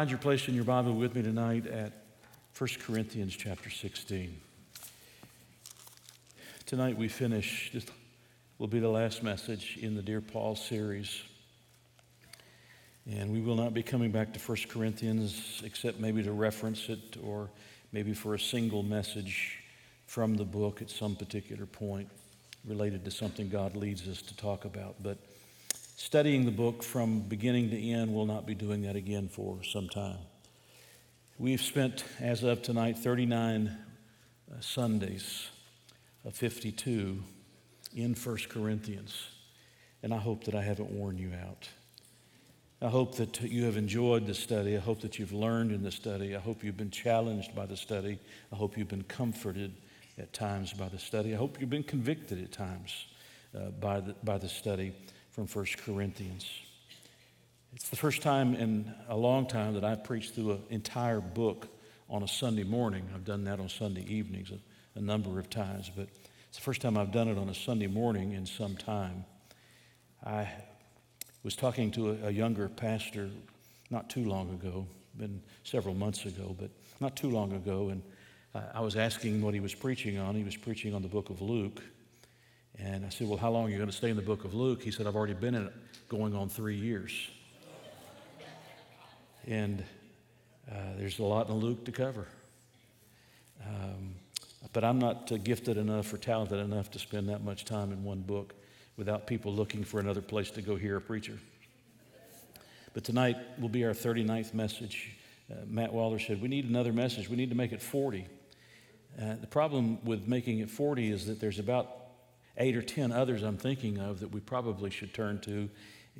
Find your place in your Bible with me tonight at 1 Corinthians chapter 16. Tonight we finish, this will be the last message in the Dear Paul series. And we will not be coming back to 1 Corinthians except maybe to reference it or maybe for a single message from the book at some particular point related to something God leads us to talk about. But studying the book from beginning to end, we'll not be doing that again for some time. We've spent, as of tonight, 39 uh, Sundays of 52 in 1 Corinthians. And I hope that I haven't worn you out. I hope that you have enjoyed the study. I hope that you've learned in the study. I hope you've been challenged by the study. I hope you've been comforted at times by the study. I hope you've been convicted at times uh, by, the, by the study from 1 Corinthians. It's the first time in a long time that I've preached through an entire book on a Sunday morning. I've done that on Sunday evenings a, a number of times, but it's the first time I've done it on a Sunday morning in some time. I was talking to a, a younger pastor not too long ago, been several months ago, but not too long ago, and I was asking him what he was preaching on. He was preaching on the book of Luke. And I said, Well, how long are you going to stay in the book of Luke? He said, I've already been in it going on three years. And uh, there's a lot in Luke to cover. Um, but I'm not uh, gifted enough or talented enough to spend that much time in one book without people looking for another place to go hear a preacher. But tonight will be our 39th message. Uh, Matt Waller said, We need another message. We need to make it 40. Uh, the problem with making it 40 is that there's about eight or 10 others I'm thinking of that we probably should turn to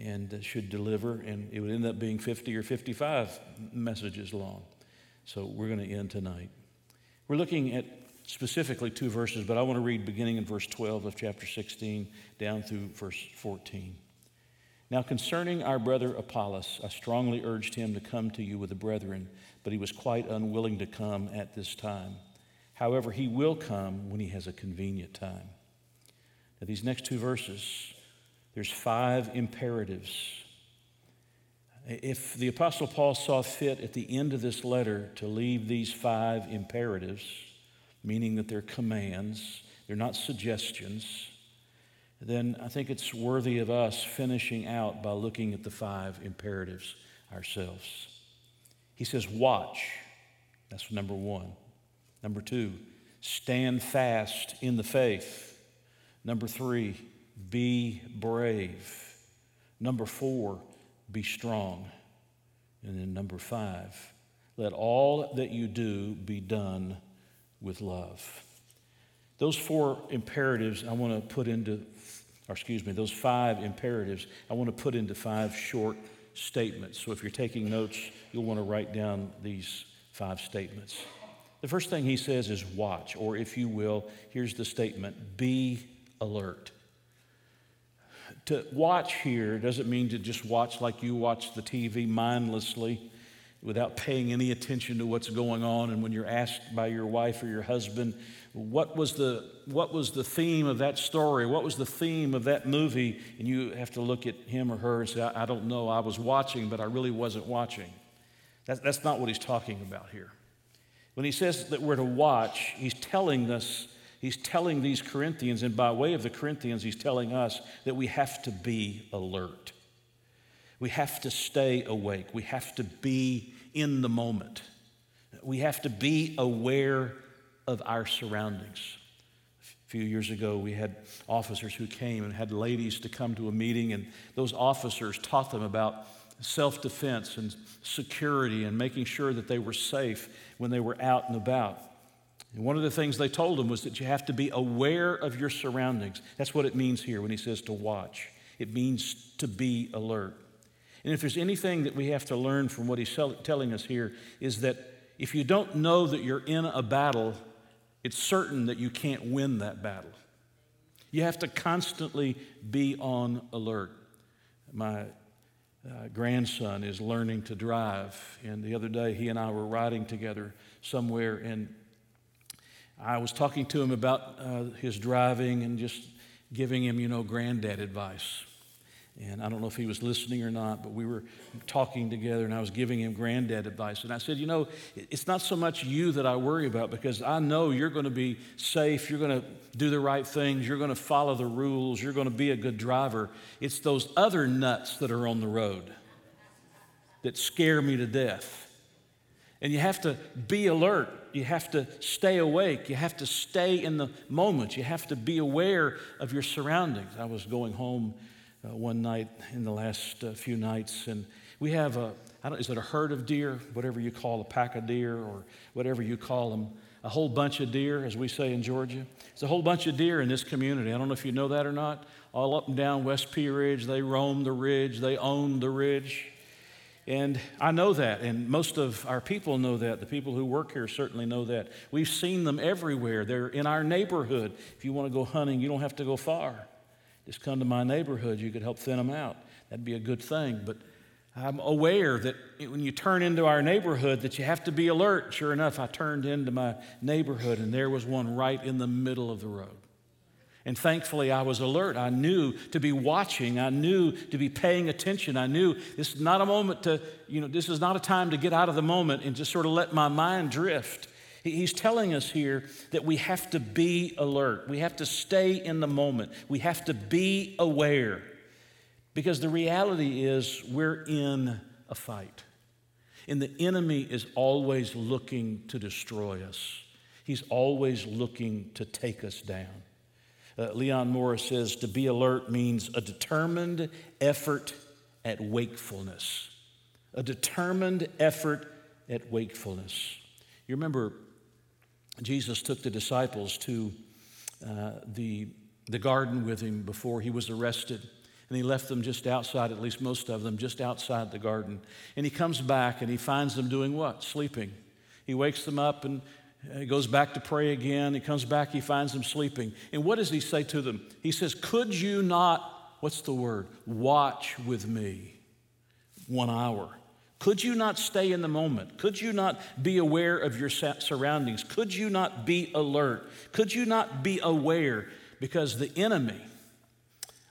and uh, should deliver, and it would end up being 50 or 55 messages long. So we're going to end tonight. We're looking at specifically two verses, but I want to read beginning in verse 12 of chapter 16 down through verse 14. Now, concerning our brother Apollos, I strongly urged him to come to you with the brethren, but he was quite unwilling to come at this time. However, he will come when he has a convenient time. These next two verses, there's five imperatives. If the Apostle Paul saw fit at the end of this letter to leave these five imperatives, meaning that they're commands, they're not suggestions, then I think it's worthy of us finishing out by looking at the five imperatives ourselves. He says, Watch. That's number one. Number two, stand fast in the faith. Number three, be brave. Number four, be strong. And then number five, let all that you do be done with love. Those four imperatives I want to put into, or excuse me, those five imperatives I want to put into five short statements. So if you're taking notes, you'll want to write down these five statements. The first thing he says is watch, or if you will, here's the statement be alert. To watch here doesn't mean to just watch like you watch the TV mindlessly without paying any attention to what's going on. And when you're asked by your wife or your husband, what was the, what was the theme of that story? What was the theme of that movie? And you have to look at him or her and say, I, don't know. I was watching, but I really wasn't watching. That's, that's not what he's talking about here. When he says that we're to watch, he's telling us, he's telling these Corinthians, and by way of the Corinthians, he's telling us that we have to be alert. We have to stay awake. We have to be in the moment. We have to be aware of our surroundings. A few years ago, we had officers who came and had ladies to come to a meeting, and those officers taught them about self defense and security and making sure that they were safe when they were out and about. And one of the things they told him was that you have to be aware of your surroundings. That's what it means here when he says to watch, it means to be alert. And if there's anything that we have to learn from what he's telling us here, is that if you don't know that you're in a battle, it's certain that you can't win that battle. You have to constantly be on alert. My uh, grandson is learning to drive, and the other day he and I were riding together somewhere, and I was talking to him about uh, his driving and just giving him, you know, granddad advice. And I don't know if he was listening or not, but we were talking together and I was giving him granddad advice. And I said, You know, it's not so much you that I worry about because I know you're going to be safe, you're going to do the right things, you're going to follow the rules, you're going to be a good driver. It's those other nuts that are on the road that scare me to death. And you have to be alert. You have to stay awake. You have to stay in the moment. You have to be aware of your surroundings. I was going home uh, one night in the last uh, few nights, and we have a, I don't, is it a herd of deer, whatever you call a pack of deer or whatever you call them, a whole bunch of deer, as we say in Georgia. It's a whole bunch of deer in this community. I don't know if you know that or not. All up and down West Pea Ridge, they roam the ridge, they own the ridge. And I know that, and most of our people know that. The people who work here certainly know that. We've seen them everywhere. They're in our neighborhood. If you want to go hunting, you don't have to go far. Just come to my neighborhood, you could help thin them out. That'd be a good thing. But I'm aware that when you turn into our neighborhood that you have to be alert. Sure enough, I turned into my neighborhood and there was one right in the middle of the road. And thankfully, I was alert. I knew to be watching. I knew to be paying attention. I knew this is not a moment to, you know, this is not a time to get out of the moment and just sort of let my mind drift. He's telling us here that we have to be alert. We have to stay in the moment. We have to be aware. Because the reality is, we're in a fight. And the enemy is always looking to destroy us, he's always looking to take us down. Uh, Leon Morris says to be alert means a determined effort at wakefulness. A determined effort at wakefulness. You remember Jesus took the disciples to uh, the, the garden with him before he was arrested. And he left them just outside, at least most of them, just outside the garden. And he comes back and he finds them doing what? Sleeping. He wakes them up and he goes back to pray again. He comes back, he finds them sleeping. And what does he say to them? He says, Could you not, what's the word? Watch with me one hour. Could you not stay in the moment? Could you not be aware of your surroundings? Could you not be alert? Could you not be aware? Because the enemy,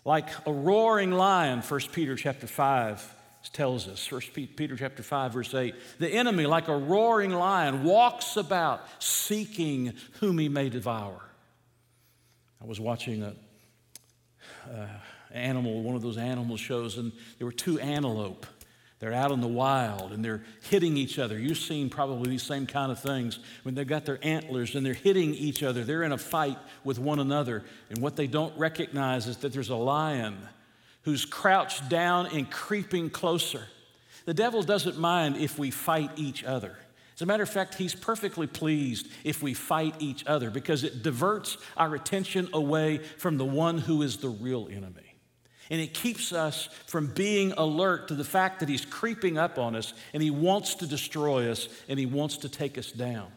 like a roaring lion, 1 Peter chapter 5 tells us, 1 Peter chapter 5, verse 8, the enemy, like a roaring lion, walks about seeking whom he may devour. I was watching a, uh, animal, one of those animal shows, and there were two antelope they're out in the wild and they're hitting each other. You've seen probably these same kind of things when they've got their antlers and they're hitting each other. They're in a fight with one another. And what they don't recognize is that there's a lion who's crouched down and creeping closer. The devil doesn't mind if we fight each other. As a matter of fact, he's perfectly pleased if we fight each other because it diverts our attention away from the one who is the real enemy. And it keeps us from being alert to the fact that He's creeping up on us and He wants to destroy us and He wants to take us down.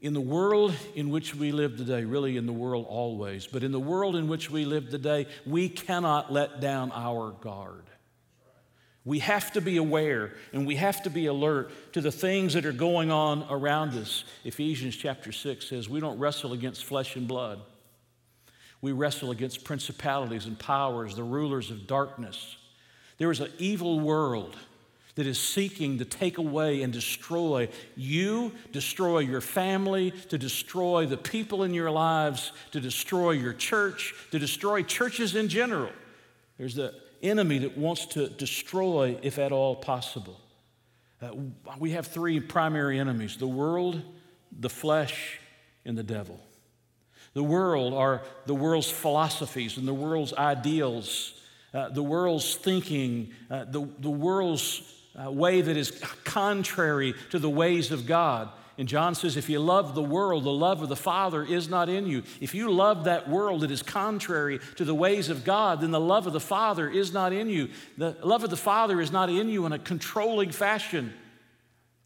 In the world in which we live today, really in the world always, but in the world in which we live today, we cannot let down our guard. We have to be aware and we have to be alert to the things that are going on around us. Ephesians chapter 6 says, We don't wrestle against flesh and blood we wrestle against principalities and powers, the rulers of darkness. There is an evil world that is seeking to take away and destroy you, destroy your family, to destroy the people in your lives, to destroy your church, to destroy churches in general. There's the enemy that wants to destroy, if at all possible. Uh, we have three primary enemies the world, the flesh, and the devil. The world are the world's philosophies and the world's ideals, uh, the world's thinking, uh, the, the world's way that is contrary to the ways of God. And John says, if you love the world, the love of the Father is not in you. If you love that world that is contrary to the ways of God, then the love of the Father is not in you. The love of the Father is not in you in a controlling fashion.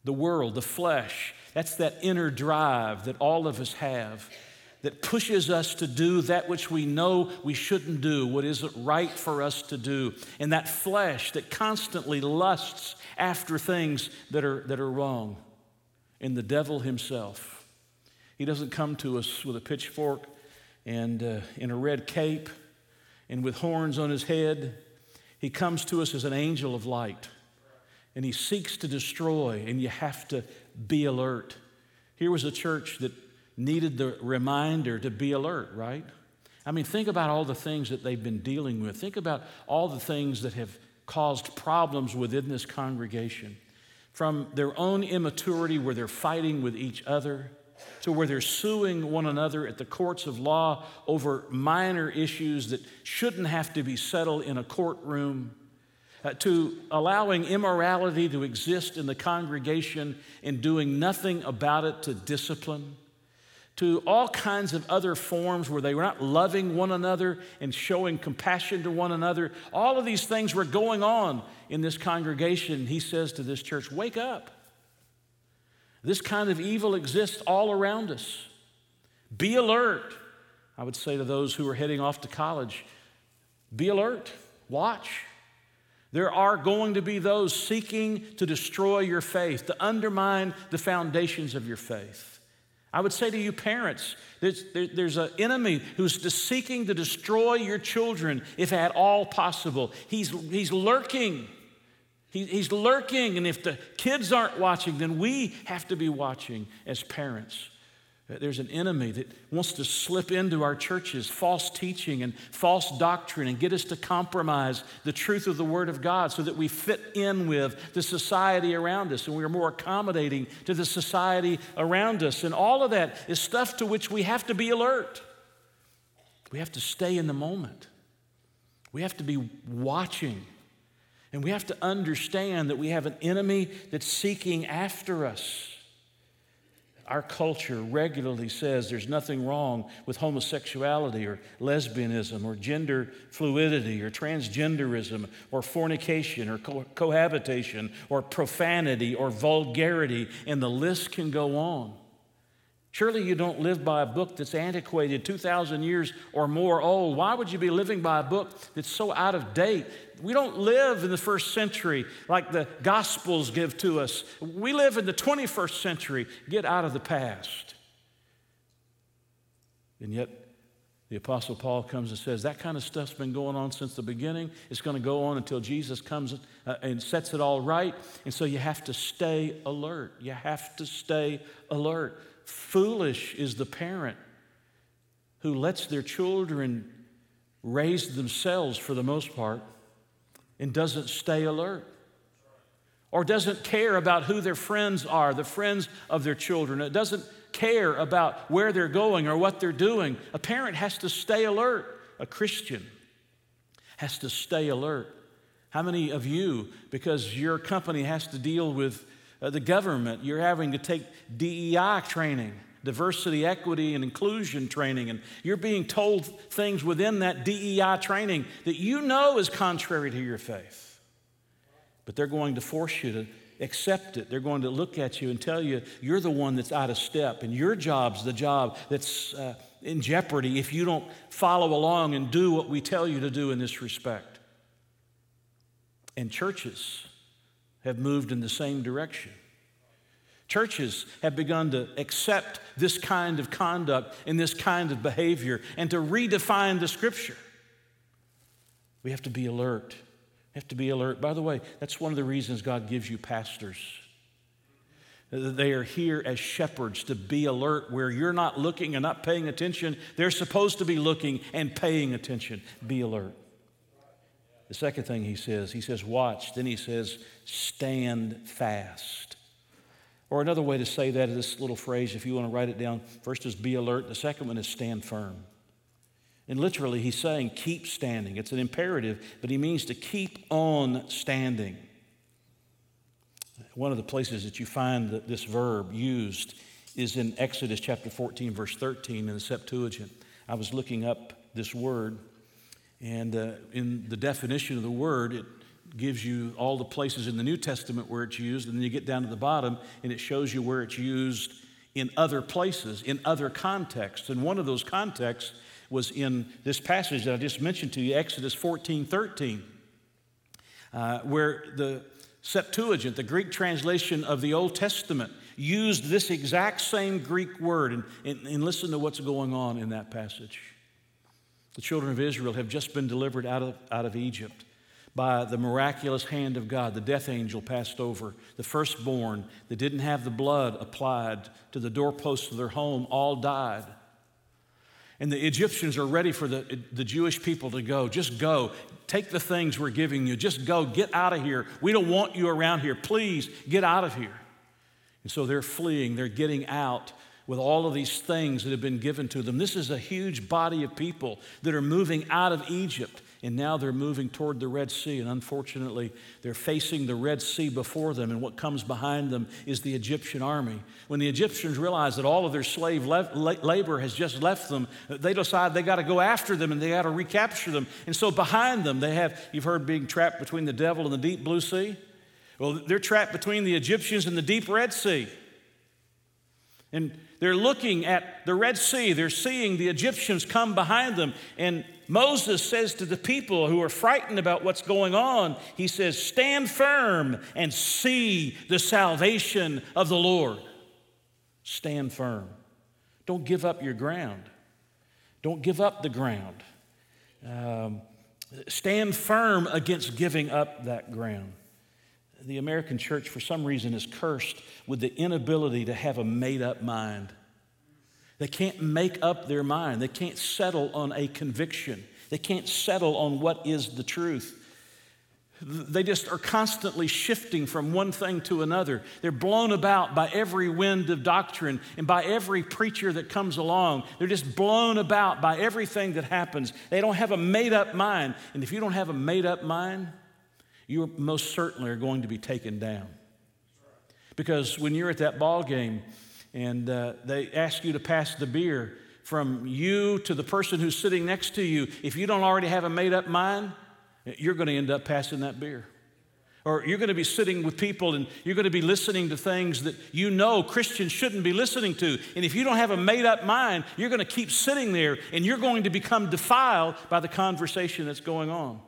The world, the flesh, that's that inner drive that all of us have that pushes us to do that which we know we shouldn't do, what isn't right for us to do, and that flesh that constantly lusts after things that are, that are wrong. And the devil himself. He doesn't come to us with a pitchfork and uh, in a red cape and with horns on his head. He comes to us as an angel of light and he seeks to destroy, and you have to be alert. Here was a church that needed the reminder to be alert, right? I mean, think about all the things that they've been dealing with. Think about all the things that have caused problems within this congregation. From their own immaturity, where they're fighting with each other, to where they're suing one another at the courts of law over minor issues that shouldn't have to be settled in a courtroom, uh, to allowing immorality to exist in the congregation and doing nothing about it to discipline to all kinds of other forms where they were not loving one another and showing compassion to one another. All of these things were going on in this congregation. He says to this church, Wake up. This kind of evil exists all around us. Be alert. I would say to those who are heading off to college, be alert, watch. There are going to be those seeking to destroy your faith, to undermine the foundations of your faith. I would say to you, parents, there's, there, there's an enemy who's seeking to destroy your children if at all possible. He's, he's lurking. He, he's lurking, and if the kids aren't watching, then we have to be watching as parents. There's an enemy that wants to slip into our churches, false teaching and false doctrine, and get us to compromise the truth of the Word of God so that we fit in with the society around us and we are more accommodating to the society around us. And all of that is stuff to which we have to be alert. We have to stay in the moment, we have to be watching. And we have to understand that we have an enemy that's seeking after us. Our culture regularly says there's nothing wrong with homosexuality or lesbianism or gender fluidity or transgenderism or fornication or co- cohabitation or profanity or vulgarity, and the list can go on. Surely you don't live by a book that's antiquated, 2,000 years or more old. Why would you be living by a book that's so out of date? We don't live in the first century like the Gospels give to us. We live in the 21st century. Get out of the past. And yet, the Apostle Paul comes and says that kind of stuff's been going on since the beginning. It's going to go on until Jesus comes uh, and sets it all right. And so you have to stay alert. You have to stay alert. Foolish is the parent who lets their children raise themselves for the most part and doesn't stay alert or doesn't care about who their friends are, the friends of their children. It doesn't care about where they're going or what they're doing. A parent has to stay alert. A Christian has to stay alert. How many of you, because your company has to deal with uh, the government, you're having to take DEI training, diversity, equity, and inclusion training, and you're being told things within that DEI training that you know is contrary to your faith. But they're going to force you to accept it. They're going to look at you and tell you you're the one that's out of step, and your job's the job that's uh, in jeopardy if you don't follow along and do what we tell you to do in this respect. And churches, have moved in the same direction. Churches have begun to accept this kind of conduct and this kind of behavior and to redefine the scripture. We have to be alert. We have to be alert. By the way, that's one of the reasons God gives you pastors. They are here as shepherds to be alert where you're not looking and not paying attention. They're supposed to be looking and paying attention. Be alert. The second thing he says, he says, watch. Then he says, stand fast. Or another way to say that is this little phrase, if you want to write it down, first is be alert, the second one is stand firm. And literally, he's saying keep standing. It's an imperative, but he means to keep on standing. One of the places that you find that this verb used is in Exodus chapter 14, verse 13 in the Septuagint. I was looking up this word and uh, in the definition of the word, it gives you all the places in the New Testament where it's used, and then you get down to the bottom and it shows you where it's used in other places, in other contexts. And one of those contexts was in this passage that I just mentioned to you, Exodus 14 13, uh, where the Septuagint, the Greek translation of the Old Testament, used this exact same Greek word. And, and, and listen to what's going on in that passage. The children of Israel have just been delivered out of, out of Egypt. by the miraculous hand of God. The death angel passed over. The firstborn that didn't have the blood applied to the doorposts of their home all died. And the Egyptians are ready for the, the Jewish people to go. Just go. Take the things we're giving you. Just go. Get out of here. We don't want you around here. Please get out of here. And so they're fleeing. They're getting out with all of these things that have been given to them. This is a huge body of people that are moving out of Egypt and now they're moving toward the Red Sea. And unfortunately, they're facing the Red Sea before them, and what comes behind them is the Egyptian army. When the Egyptians realize that all of their slave labor has just left them, they decide they got to go after them and they got to recapture them. And so behind them, they have, you've heard being trapped between the devil and the deep blue sea? Well, they're trapped between the Egyptians and the deep Red Sea. And they're looking at the Red Sea. They're seeing the Egyptians come behind them. And Moses says to the people who are frightened about what's going on, he says, Stand firm and see the salvation of the Lord. Stand firm. Don't give up your ground. Don't give up the ground. Um, stand firm against giving up that ground. The American church, for some reason, is cursed with the inability to have a made up mind. They can't make up their mind. They can't settle on a conviction. They can't settle on what is the truth. They just are constantly shifting from one thing to another. They're blown about by every wind of doctrine and by every preacher that comes along. They're just blown about by everything that happens. They don't have a made up mind. And if you don't have a made up mind, you most certainly are going to be taken down. Because when you're at that ball game, and uh, they ask you to pass the beer from you to the person who's sitting next to you. If you don't already have a made up mind, you're going to end up passing that beer. Or you're going to be sitting with people and you're going to be listening to things that you know Christians shouldn't be listening to. And if you don't have a made up mind, you're going to keep sitting there and you're going to become defiled by the conversation that's going on.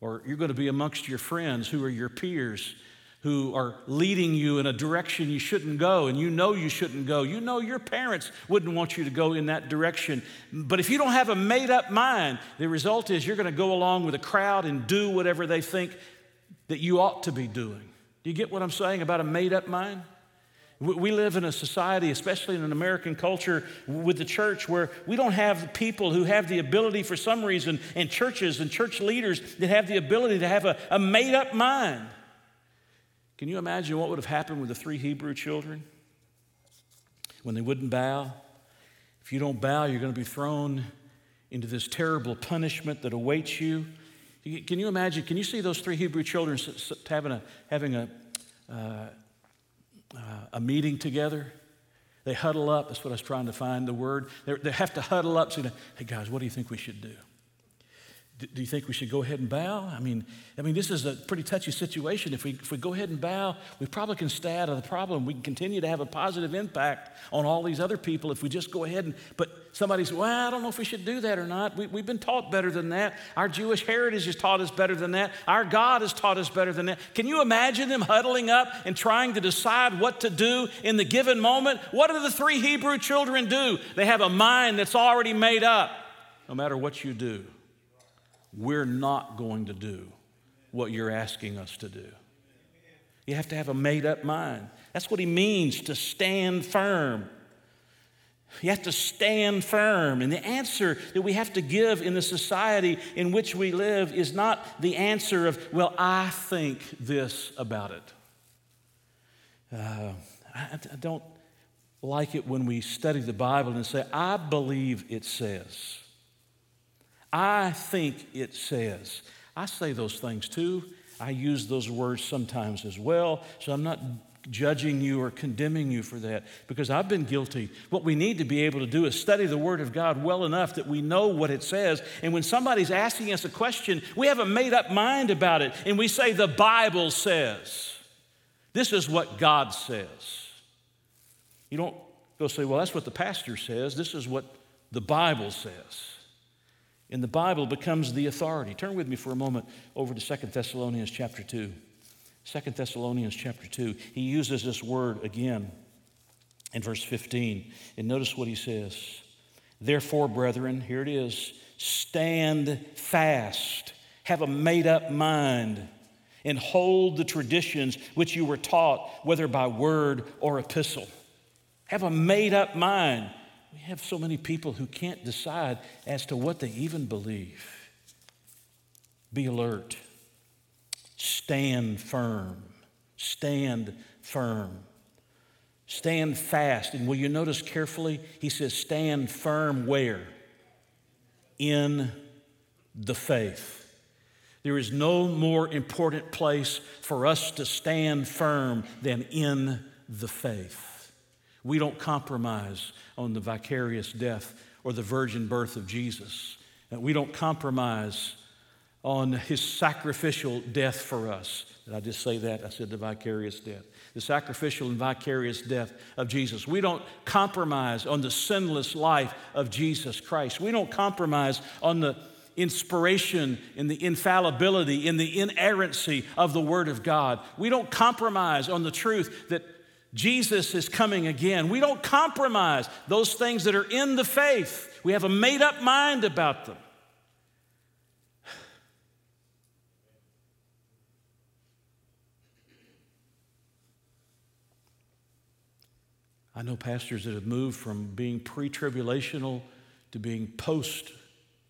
Or you're going to be amongst your friends who are your peers who are leading you in a direction you shouldn't go and you know you shouldn't go. You know your parents wouldn't want you to go in that direction. But if you don't have a made up mind, the result is you're going to go along with a crowd and do whatever they think that you ought to be doing. Do you get what I'm saying about a made up mind? We live in a society, especially in an American culture with the church, where we don't have people who have the ability for some reason, and churches and church leaders that have the ability to have a, a made up mind. Can you imagine what would have happened with the three Hebrew children when they wouldn't bow? If you don't bow, you're going to be thrown into this terrible punishment that awaits you. Can you imagine? Can you see those three Hebrew children having a, having a, uh, uh, a meeting together? They huddle up. That's what I was trying to find the word. They're, they have to huddle up, Hey, guys, what do you think we should do? Do you think we should go ahead and bow? I mean, I mean, this is a pretty touchy situation. If we, if we go ahead and bow, we probably can stay out of the problem. We can continue to have a positive impact on all these other people if we just go ahead and. But somebody says, well, I don't know if we should do that or not. We, we've been taught better than that. Our Jewish heritage has taught us better than that. Our God has taught us better than that. Can you imagine them huddling up and trying to decide what to do in the given moment? What do the three Hebrew children do? They have a mind that's already made up, no matter what you do we're not going to do what you're asking us to do. You have to have a made up mind. That's what he means to stand firm. You have to stand firm. And the answer that we have to give in the society in which we live is not the answer of, well, I think this about it. Uh, I, I don't like it when we study the Bible and say, I believe it says. I think it says. I say those things too. I use those words sometimes as well. So I'm not judging you or condemning you for that because I've been guilty. What we need to be able to do is study the Word of God well enough that we know what it says. And when somebody's asking us a question, we have a made up mind about it and we say, The Bible says. This is what God says. You don't go say, Well, that's what the pastor says. This is what the Bible says in the Bible becomes the authority. Turn with me for a moment over to Second Thessalonians chapter 2. 2 Thessalonians chapter 2. He uses this word again in verse 15. And notice what he says. Therefore, brethren, here it is stand fast, Have a made up mind and hold the traditions which you were taught, whether by word or epistle. Have a made up mind. We have so many people who can't decide as to what they even believe. Be alert. Stand firm. Stand firm. Stand fast. And will you notice carefully? He says, Stand firm where? In the faith. There is no more important place for us to stand firm than in the faith. We don't compromise on the vicarious death or the virgin birth of Jesus. We don't compromise on his sacrificial death for us. Did I just say that? I said the vicarious death. The sacrificial and vicarious death of Jesus. We don't compromise on the sinless life of Jesus Christ. We don't compromise on the inspiration and the infallibility, and the inerrancy of the Word of God. We don't compromise on the truth that Jesus is coming again. We don't compromise those things that are in the faith. We have a made up mind about them. I know pastors that have moved from being pre tribulational to being post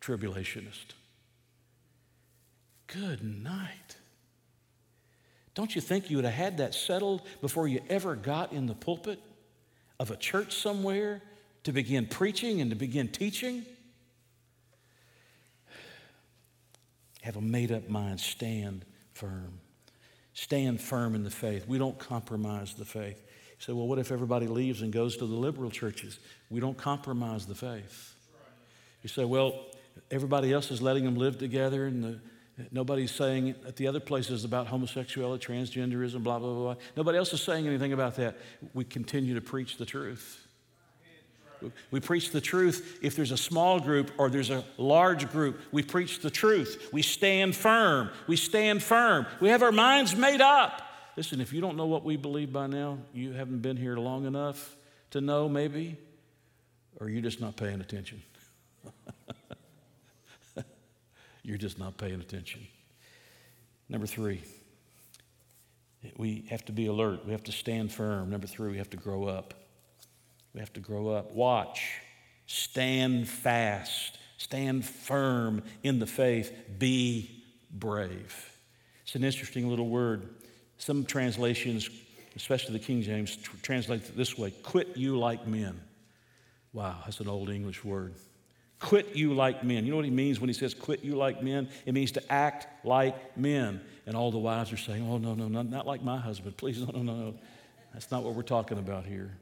tribulationist. Good night. Don't you think you would have had that settled before you ever got in the pulpit of a church somewhere to begin preaching and to begin teaching? Have a made up mind, stand firm. Stand firm in the faith. We don't compromise the faith. You say, well, what if everybody leaves and goes to the liberal churches? We don't compromise the faith. You say, well, everybody else is letting them live together and the, nobody's saying at the other places about homosexuality, transgenderism, blah, blah, blah. Nobody else is saying anything about that. We continue to preach the truth. We preach the truth if there's a small group or there's a large group. We preach the truth. We stand firm. We stand firm. We have our minds made up. Listen, if you don't know what we believe by now, you haven't been here long enough to know, maybe, or you're just not paying attention. You're just not paying attention. Number three, we have to be alert. We have to stand firm. Number three, we have to grow up. We have to grow up. Watch. Stand fast. Stand firm in the faith. Be brave. It's an interesting little word. Some translations, especially the King James, translate it this way quit you like men. Wow, that's an old English word. Quit you like men. You know what he means when he says quit you like men? It means to act like men. And all the wives are saying, oh, no, no, not, not like my husband. Please, no, no, no, no. That's not what we're talking about here.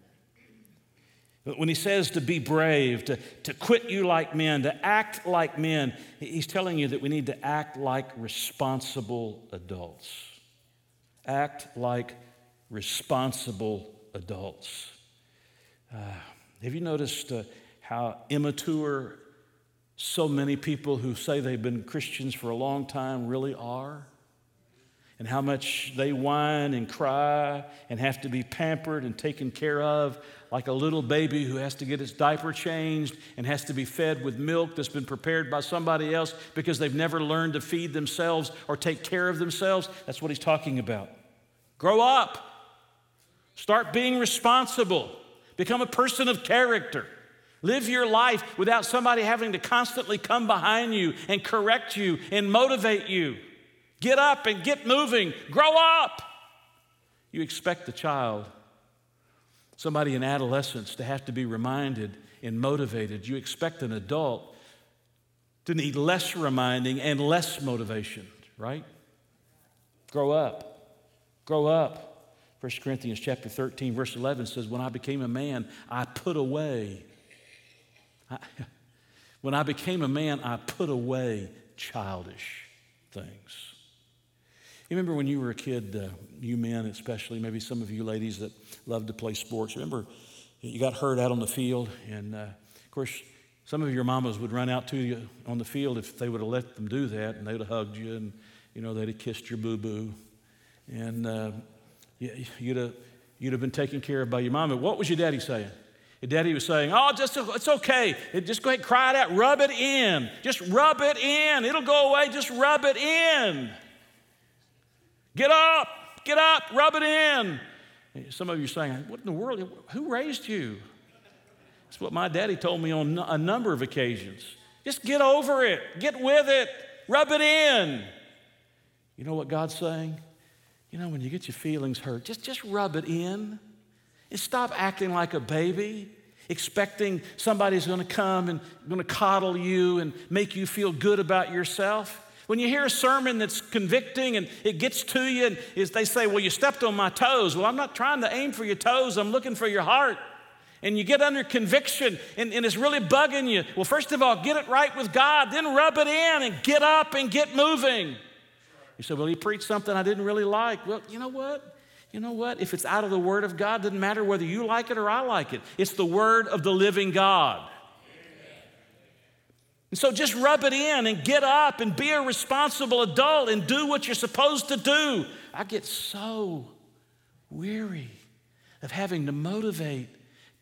But when he says to be brave, to, to quit you like men, to act like men, he's telling you that we need to act like responsible adults act like responsible adults. Uh, have you noticed uh, how immature so many people who say they've been Christians for a long time really are? And how much they whine and cry and have to be pampered and taken care of like a little baby who has to get its diaper changed and has to be fed with milk that's been prepared by somebody else because they've never learned to feed themselves or take care of themselves. That's what he's talking about. Grow up. Start being responsible. Become a person of character. Live your life without somebody having to constantly come behind you and correct you and motivate you. Get up and get moving. Grow up. You expect the child somebody in adolescence to have to be reminded and motivated. You expect an adult to need less reminding and less motivation, right? Grow up. Grow up. 1 Corinthians chapter 13, verse 11 says, When I became a man, I put away. When I became a man, I put away childish things. You remember when you were a kid, uh, you men especially, maybe some of you ladies that love to play sports, remember you got hurt out on the field, and uh, of course, some of your mamas would run out to you on the field if they would have let them do that, and they'd have hugged you, and you know they'd have kissed your boo boo, and uh, you'd, have, you'd have been taken care of by your mama. What was your daddy saying? Daddy was saying, Oh, just it's okay. Just go ahead, cry it out, rub it in. Just rub it in. It'll go away. Just rub it in. Get up, get up, rub it in. Some of you are saying, What in the world? Who raised you? That's what my daddy told me on a number of occasions. Just get over it, get with it, rub it in. You know what God's saying? You know, when you get your feelings hurt, just, just rub it in. Stop acting like a baby, expecting somebody's gonna come and gonna coddle you and make you feel good about yourself. When you hear a sermon that's convicting and it gets to you, and is they say, Well, you stepped on my toes. Well, I'm not trying to aim for your toes, I'm looking for your heart. And you get under conviction and, and it's really bugging you. Well, first of all, get it right with God, then rub it in and get up and get moving. You say, Well, he preached something I didn't really like. Well, you know what? You know what? If it's out of the Word of God, doesn't matter whether you like it or I like it. It's the Word of the living God. And so just rub it in and get up and be a responsible adult and do what you're supposed to do. I get so weary of having to motivate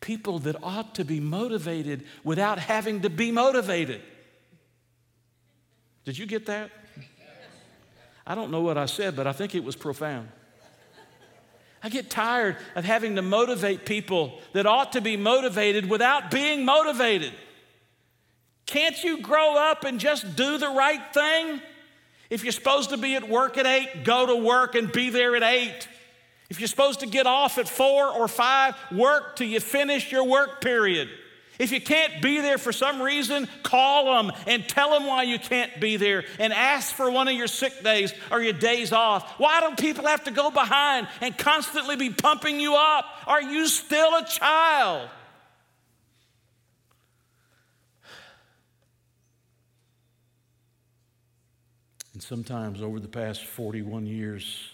people that ought to be motivated without having to be motivated. Did you get that? I don't know what I said, but I think it was profound. I get tired of having to motivate people that ought to be motivated without being motivated. Can't you grow up and just do the right thing? If you're supposed to be at work at eight, go to work and be there at eight. If you're supposed to get off at four or five, work till you finish your work period. If you can't be there for some reason, call them and tell them why you can't be there and ask for one of your sick days or your days off. Why don't people have to go behind and constantly be pumping you up? Are you still a child? And sometimes over the past 41 years,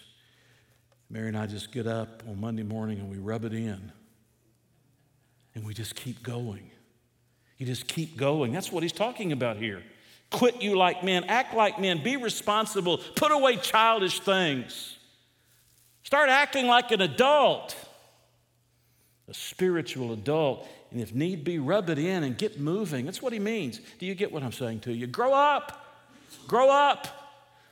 Mary and I just get up on Monday morning and we rub it in. And we just keep going. You just keep going. That's what he's talking about here. Quit you like men, act like men, be responsible, put away childish things. Start acting like an adult, a spiritual adult. And if need be, rub it in and get moving. That's what he means. Do you get what I'm saying to you? Grow up. Grow up.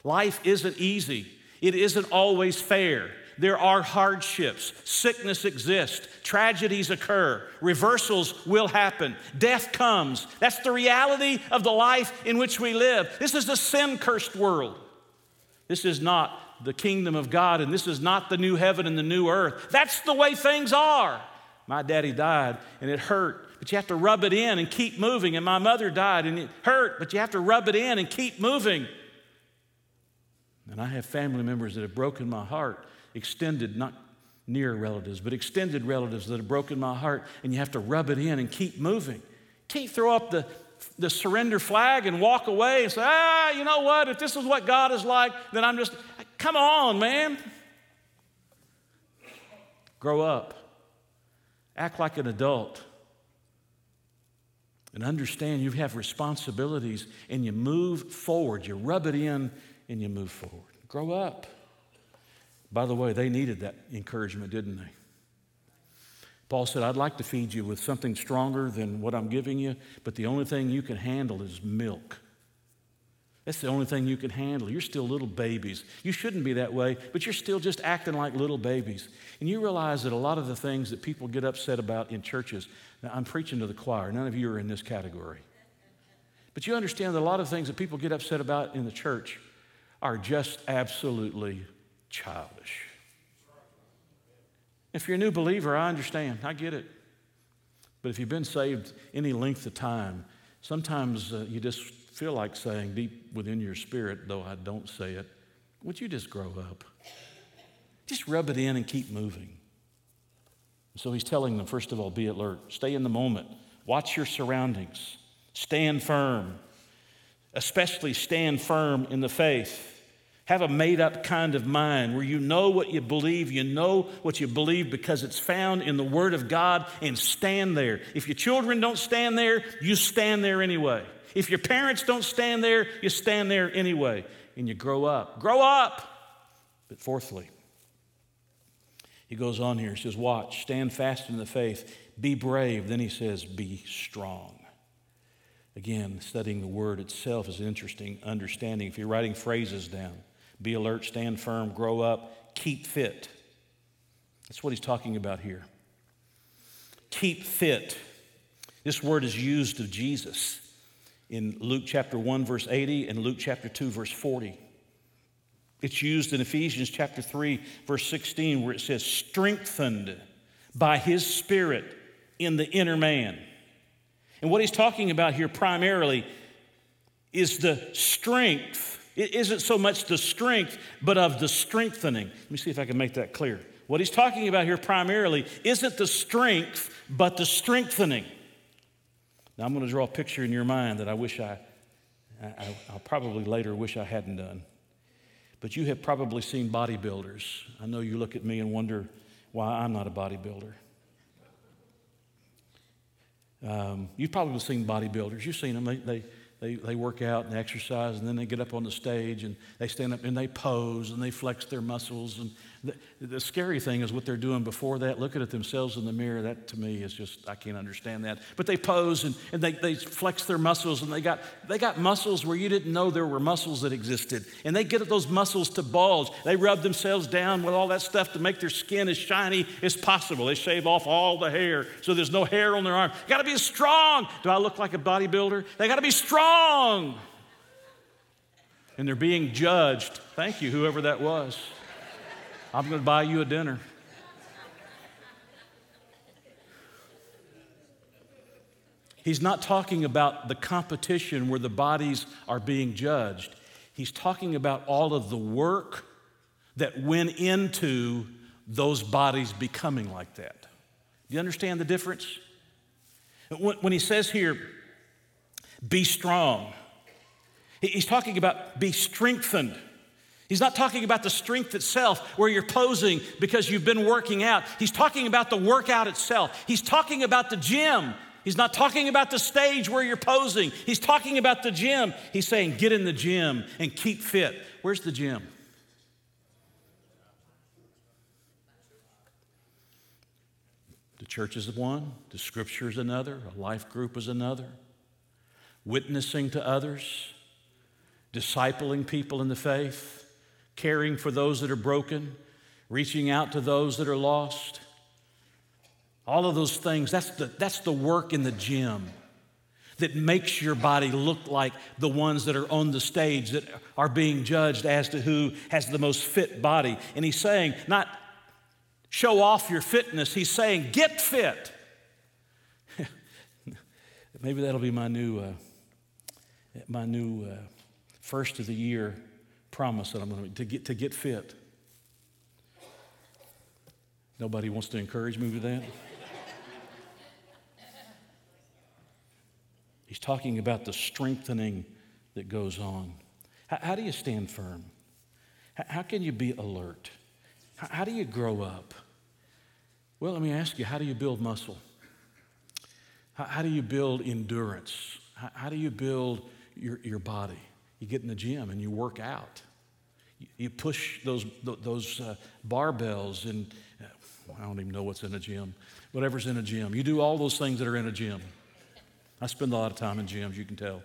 Life isn't easy, it isn't always fair. There are hardships. Sickness exists. Tragedies occur. Reversals will happen. Death comes. That's the reality of the life in which we live. This is a sin cursed world. This is not the kingdom of God, and this is not the new heaven and the new earth. That's the way things are. My daddy died, and it hurt, but you have to rub it in and keep moving. And my mother died, and it hurt, but you have to rub it in and keep moving. And I have family members that have broken my heart extended, not near relatives, but extended relatives that have broken my heart, and you have to rub it in and keep moving. Can't throw up the, the surrender flag and walk away and say, ah, you know what? If this is what God is like, then I'm just, come on, man. Grow up. Act like an adult. And understand you have responsibilities and you move forward. You rub it in and you move forward. Grow up. By the way, they needed that encouragement, didn't they? Paul said, I'd like to feed you with something stronger than what I'm giving you, but the only thing you can handle is milk. That's the only thing you can handle. You're still little babies. You shouldn't be that way, but you're still just acting like little babies. And you realize that a lot of the things that people get upset about in churches, now I'm preaching to the choir, none of you are in this category. But you understand that a lot of things that people get upset about in the church are just absolutely childish. If you're a new believer, I understand. I get it. But if you've been saved any length of time, sometimes uh, you just feel like saying deep within your spirit, though I don't say it, would you just grow up? Just rub it in and keep moving. So he's telling them, first of all, be alert, stay in the moment, watch your surroundings, stand firm, especially stand firm in the faith. Have a made up kind of mind where you know what you believe, you know what you believe because it's found in the Word of God, and stand there. If your children don't stand there, you stand there anyway. If your parents don't stand there, you stand there anyway, and you grow up. Grow up! But fourthly, He goes on here, he says, Watch, stand fast in the faith, be brave. Then he says, Be strong. Again, studying the word itself is interesting understanding. If you're writing phrases down, be alert, stand firm, grow up, keep fit. That's what he's talking about here. Keep fit. This word is used of Jesus in Luke chapter 1, verse 80, and Luke chapter 2, verse 40. It's used in Ephesians chapter 3, verse 16, where it says, strengthened by his spirit in the inner man. And what he's talking about here primarily is the strength. It isn't so much the strength, but of the strengthening. Let me see if I can make that clear. What he's talking about here primarily isn't the strength, but the strengthening. Now, I'm going to draw a picture in your mind that I wish I, I I'll probably later wish I hadn't done. But you have probably seen bodybuilders. I know you look at me and wonder why I'm not a bodybuilder. Um, you've probably seen bodybuilders. You've seen them. They, they, they, they work out and exercise, and then they get up on the stage and they stand up and they pose and they flex their muscles and the, the, scary thing is what they're doing before that, looking at themselves in the mirror. That to me is just, I can't understand that. But they pose and, and they, they flex their muscles and they got, they got muscles where you didn't know there were muscles that existed. And they get those muscles to bulge. They rub themselves down with all that stuff to make their skin as shiny as possible. They shave off all the hair so there's no hair on their arm. You gotta be strong. Do I look like a bodybuilder? They gotta be strong. And they're being judged. Thank you, whoever that was. I'm going to buy you a dinner. He's not talking about the competition where the bodies are being judged. He's talking about all of the work that went into those bodies becoming like that. Do you understand the difference? When he says here, be strong, he's talking about be strengthened. He's not talking about the strength itself where you're posing because you've been working out. He's talking about the workout itself. He's talking about the gym. He's not talking about the stage where you're posing. He's talking about the gym. He's saying, get in the gym and keep fit. Where's the gym? The church is one, the scripture is another, a life group is another. Witnessing to others, discipling people in the faith caring for those that are broken, reaching out to those that are lost. All of those things, that's the, that's the work in the gym that makes your body look like the ones that are on the stage that are being judged as to who has the most fit body. And he's saying, not show off your fitness, he's saying, get fit. Maybe that'll be my new, uh, my new uh, first of the year promise that I'm going to, to get to get fit. Nobody wants to encourage me with that. He's talking about the strengthening that goes on. How, how do you stand firm? How, how, can you be alert? How, how do you grow up? Well, let me ask you how do you build muscle? How, do you build endurance? How, how do you build your, your body? You get in the gym and you work out. You push those, those uh, barbells, and uh, I don't even know what's in a gym, whatever's in a gym. You do all those things that are in a gym. I spend a lot of time in gyms, you can tell.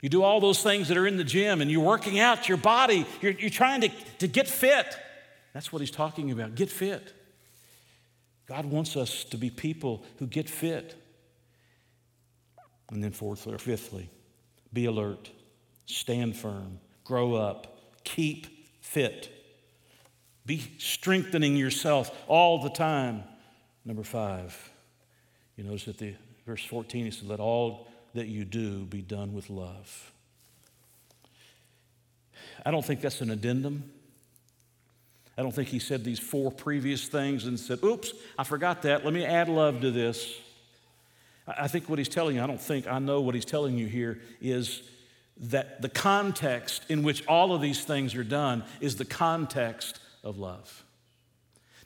You do all those things that are in the gym, and you're working out your body, you're, you're trying to, to get fit. That's what he's talking about get fit. God wants us to be people who get fit. And then, fourthly or fifthly, be alert, stand firm, grow up, keep fit. Be strengthening yourself all the time. Number five, you notice that the verse 14, he said, Let all that you do be done with love. I don't think that's an addendum. I don't think he said these four previous things and said, Oops, I forgot that. Let me add love to this. I think what he's telling you, I don't think, I know what he's telling you here is that the context in which all of these things are done is the context of love.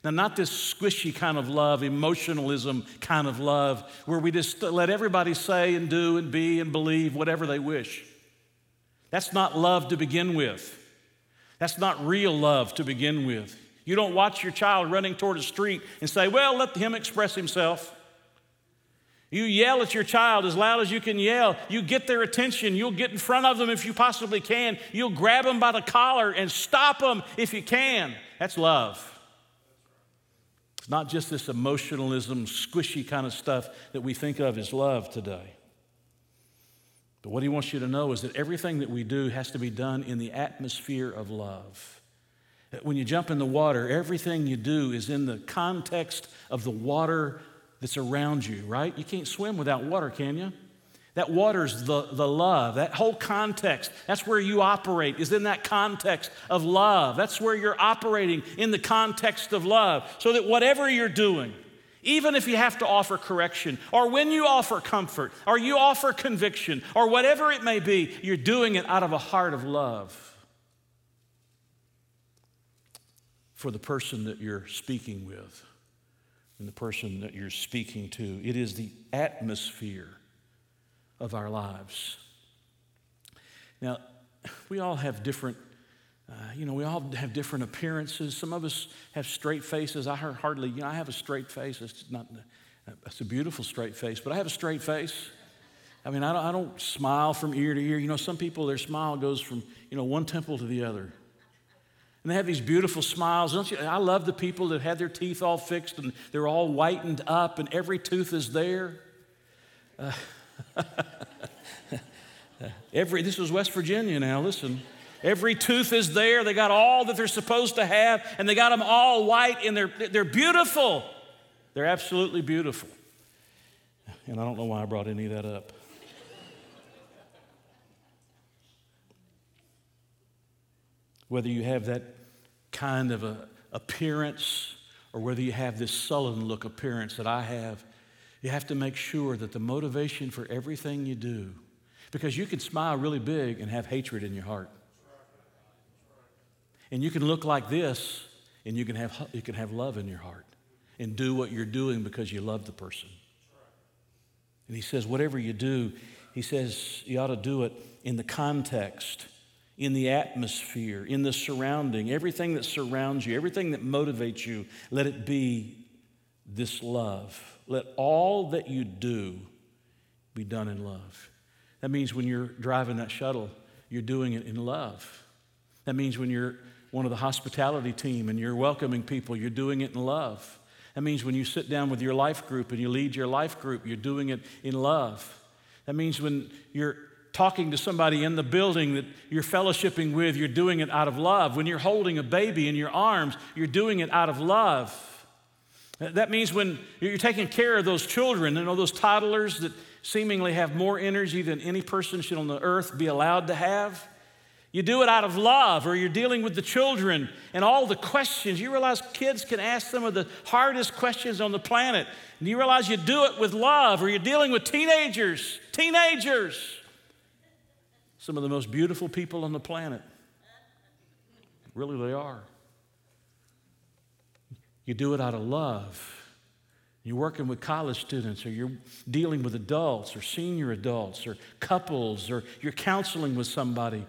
Now, not this squishy kind of love, emotionalism kind of love, where we just let everybody say and do and be and believe whatever they wish. That's not love to begin with. That's not real love to begin with. You don't watch your child running toward a street and say, Well, let him express himself. You yell at your child as loud as you can yell. You get their attention. You'll get in front of them if you possibly can. You'll grab them by the collar and stop them if you can. That's love. It's not just this emotionalism, squishy kind of stuff that we think of as love today. But what he wants you to know is that everything that we do has to be done in the atmosphere of love. When you jump in the water, everything you do is in the context of the water that's around you, right? You can't swim without water, can you? That water's the, the love. That whole context, that's where you operate, is in that context of love. That's where you're operating in the context of love. So that whatever you're doing, even if you have to offer correction, or when you offer comfort, or you offer conviction, or whatever it may be, you're doing it out of a heart of love for the person that you're speaking with and the person that you're speaking to. It is the atmosphere of our lives. Now, we all have different, uh, you know, we all have different appearances. Some of us have straight faces. I hardly, you know, I have a straight face. It's not, it's a beautiful straight face, but I have a straight face. I mean, I don't, I don't smile from ear to ear. You know, some people, their smile goes from, you know, one temple to the other. And they have these beautiful smiles. Don't you? I love the people that had their teeth all fixed and they're all whitened up and every tooth is there. Uh, every, this was West Virginia now, listen. Every tooth is there. They got all that they're supposed to have, and they got them all white, and they're, they're beautiful. They're absolutely beautiful. And I don't know why I brought any of that up. Whether you have that kind of a appearance or whether you have this sullen look appearance that I have, you have to make sure that the motivation for everything you do, because you can smile really big and have hatred in your heart. And you can look like this and you can have, you can have love in your heart and do what you're doing because you love the person. And he says, whatever you do, he says you ought to do it in the context in the atmosphere, in the surrounding, everything that surrounds you, everything that motivates you, let it be this love. Let all that you do be done in love. That means when you're driving that shuttle, you're doing it in love. That means when you're one of the hospitality team and you're welcoming people, you're doing it in love. That means when you sit down with your life group and you lead your life group, you're doing it in love. That means when you're talking to somebody in the building that you're fellowshipping with, you're doing it out of love. When you're holding a baby in your arms, you're doing it out of love. That means when you're taking care of those children, you know, those toddlers that seemingly have more energy than any person should on the earth be allowed to have. You do it out of love, or you're dealing with the children and all the questions. You realize kids can ask some of the hardest questions on the planet. And you realize you do it with love, or you're dealing with teenagers. Teenagers some of the most beautiful people on the planet. Really, they are. You do it out of love. You're working with college students, or you're dealing with adults, or senior adults, or couples, or you're counseling with somebody.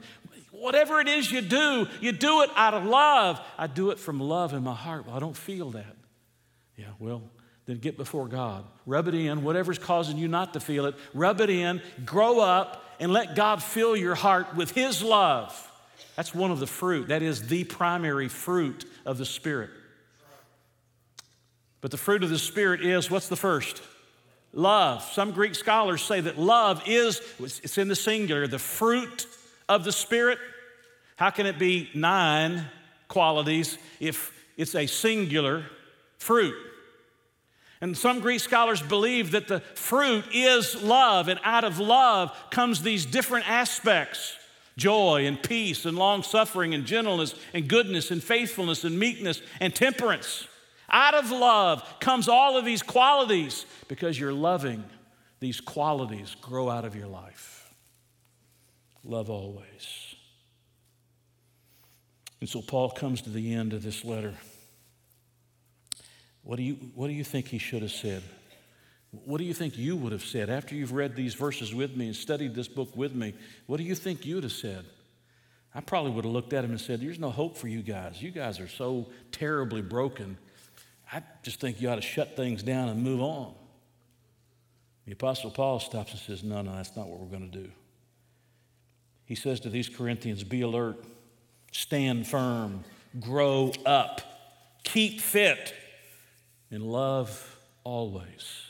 Whatever it is you do, you do it out of love. I do it from love in my heart. Well, I don't feel that. Yeah, well, then get before God. Rub it in, whatever's causing you not to feel it, rub it in, grow up, and let God fill your heart with His love. That's one of the fruit. That is the primary fruit of the Spirit. But the fruit of the Spirit is what's the first? Love. Some Greek scholars say that love is, it's in the singular, the fruit of the Spirit. How can it be nine qualities if it's a singular fruit? And some Greek scholars believe that the fruit is love, and out of love comes these different aspects joy and peace and long suffering and gentleness and goodness and faithfulness and meekness and temperance. Out of love comes all of these qualities because you're loving. These qualities grow out of your life. Love always. And so Paul comes to the end of this letter. What do you, what do you think he should have said? What do you think you would have said after you've read these verses with me and studied this book with me? What do you think you'd have said? I probably would have looked at him and said, There's no hope for you guys. You guys are so terribly broken. I just think you ought to shut things down and move on. The Apostle Paul stops and says, No, no, that's not what we're going to do. He says to these Corinthians, Be alert, stand firm, grow up, keep fit, and love always.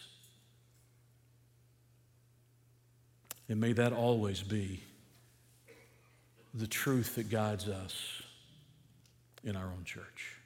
And may that always be the truth that guides us in our own church.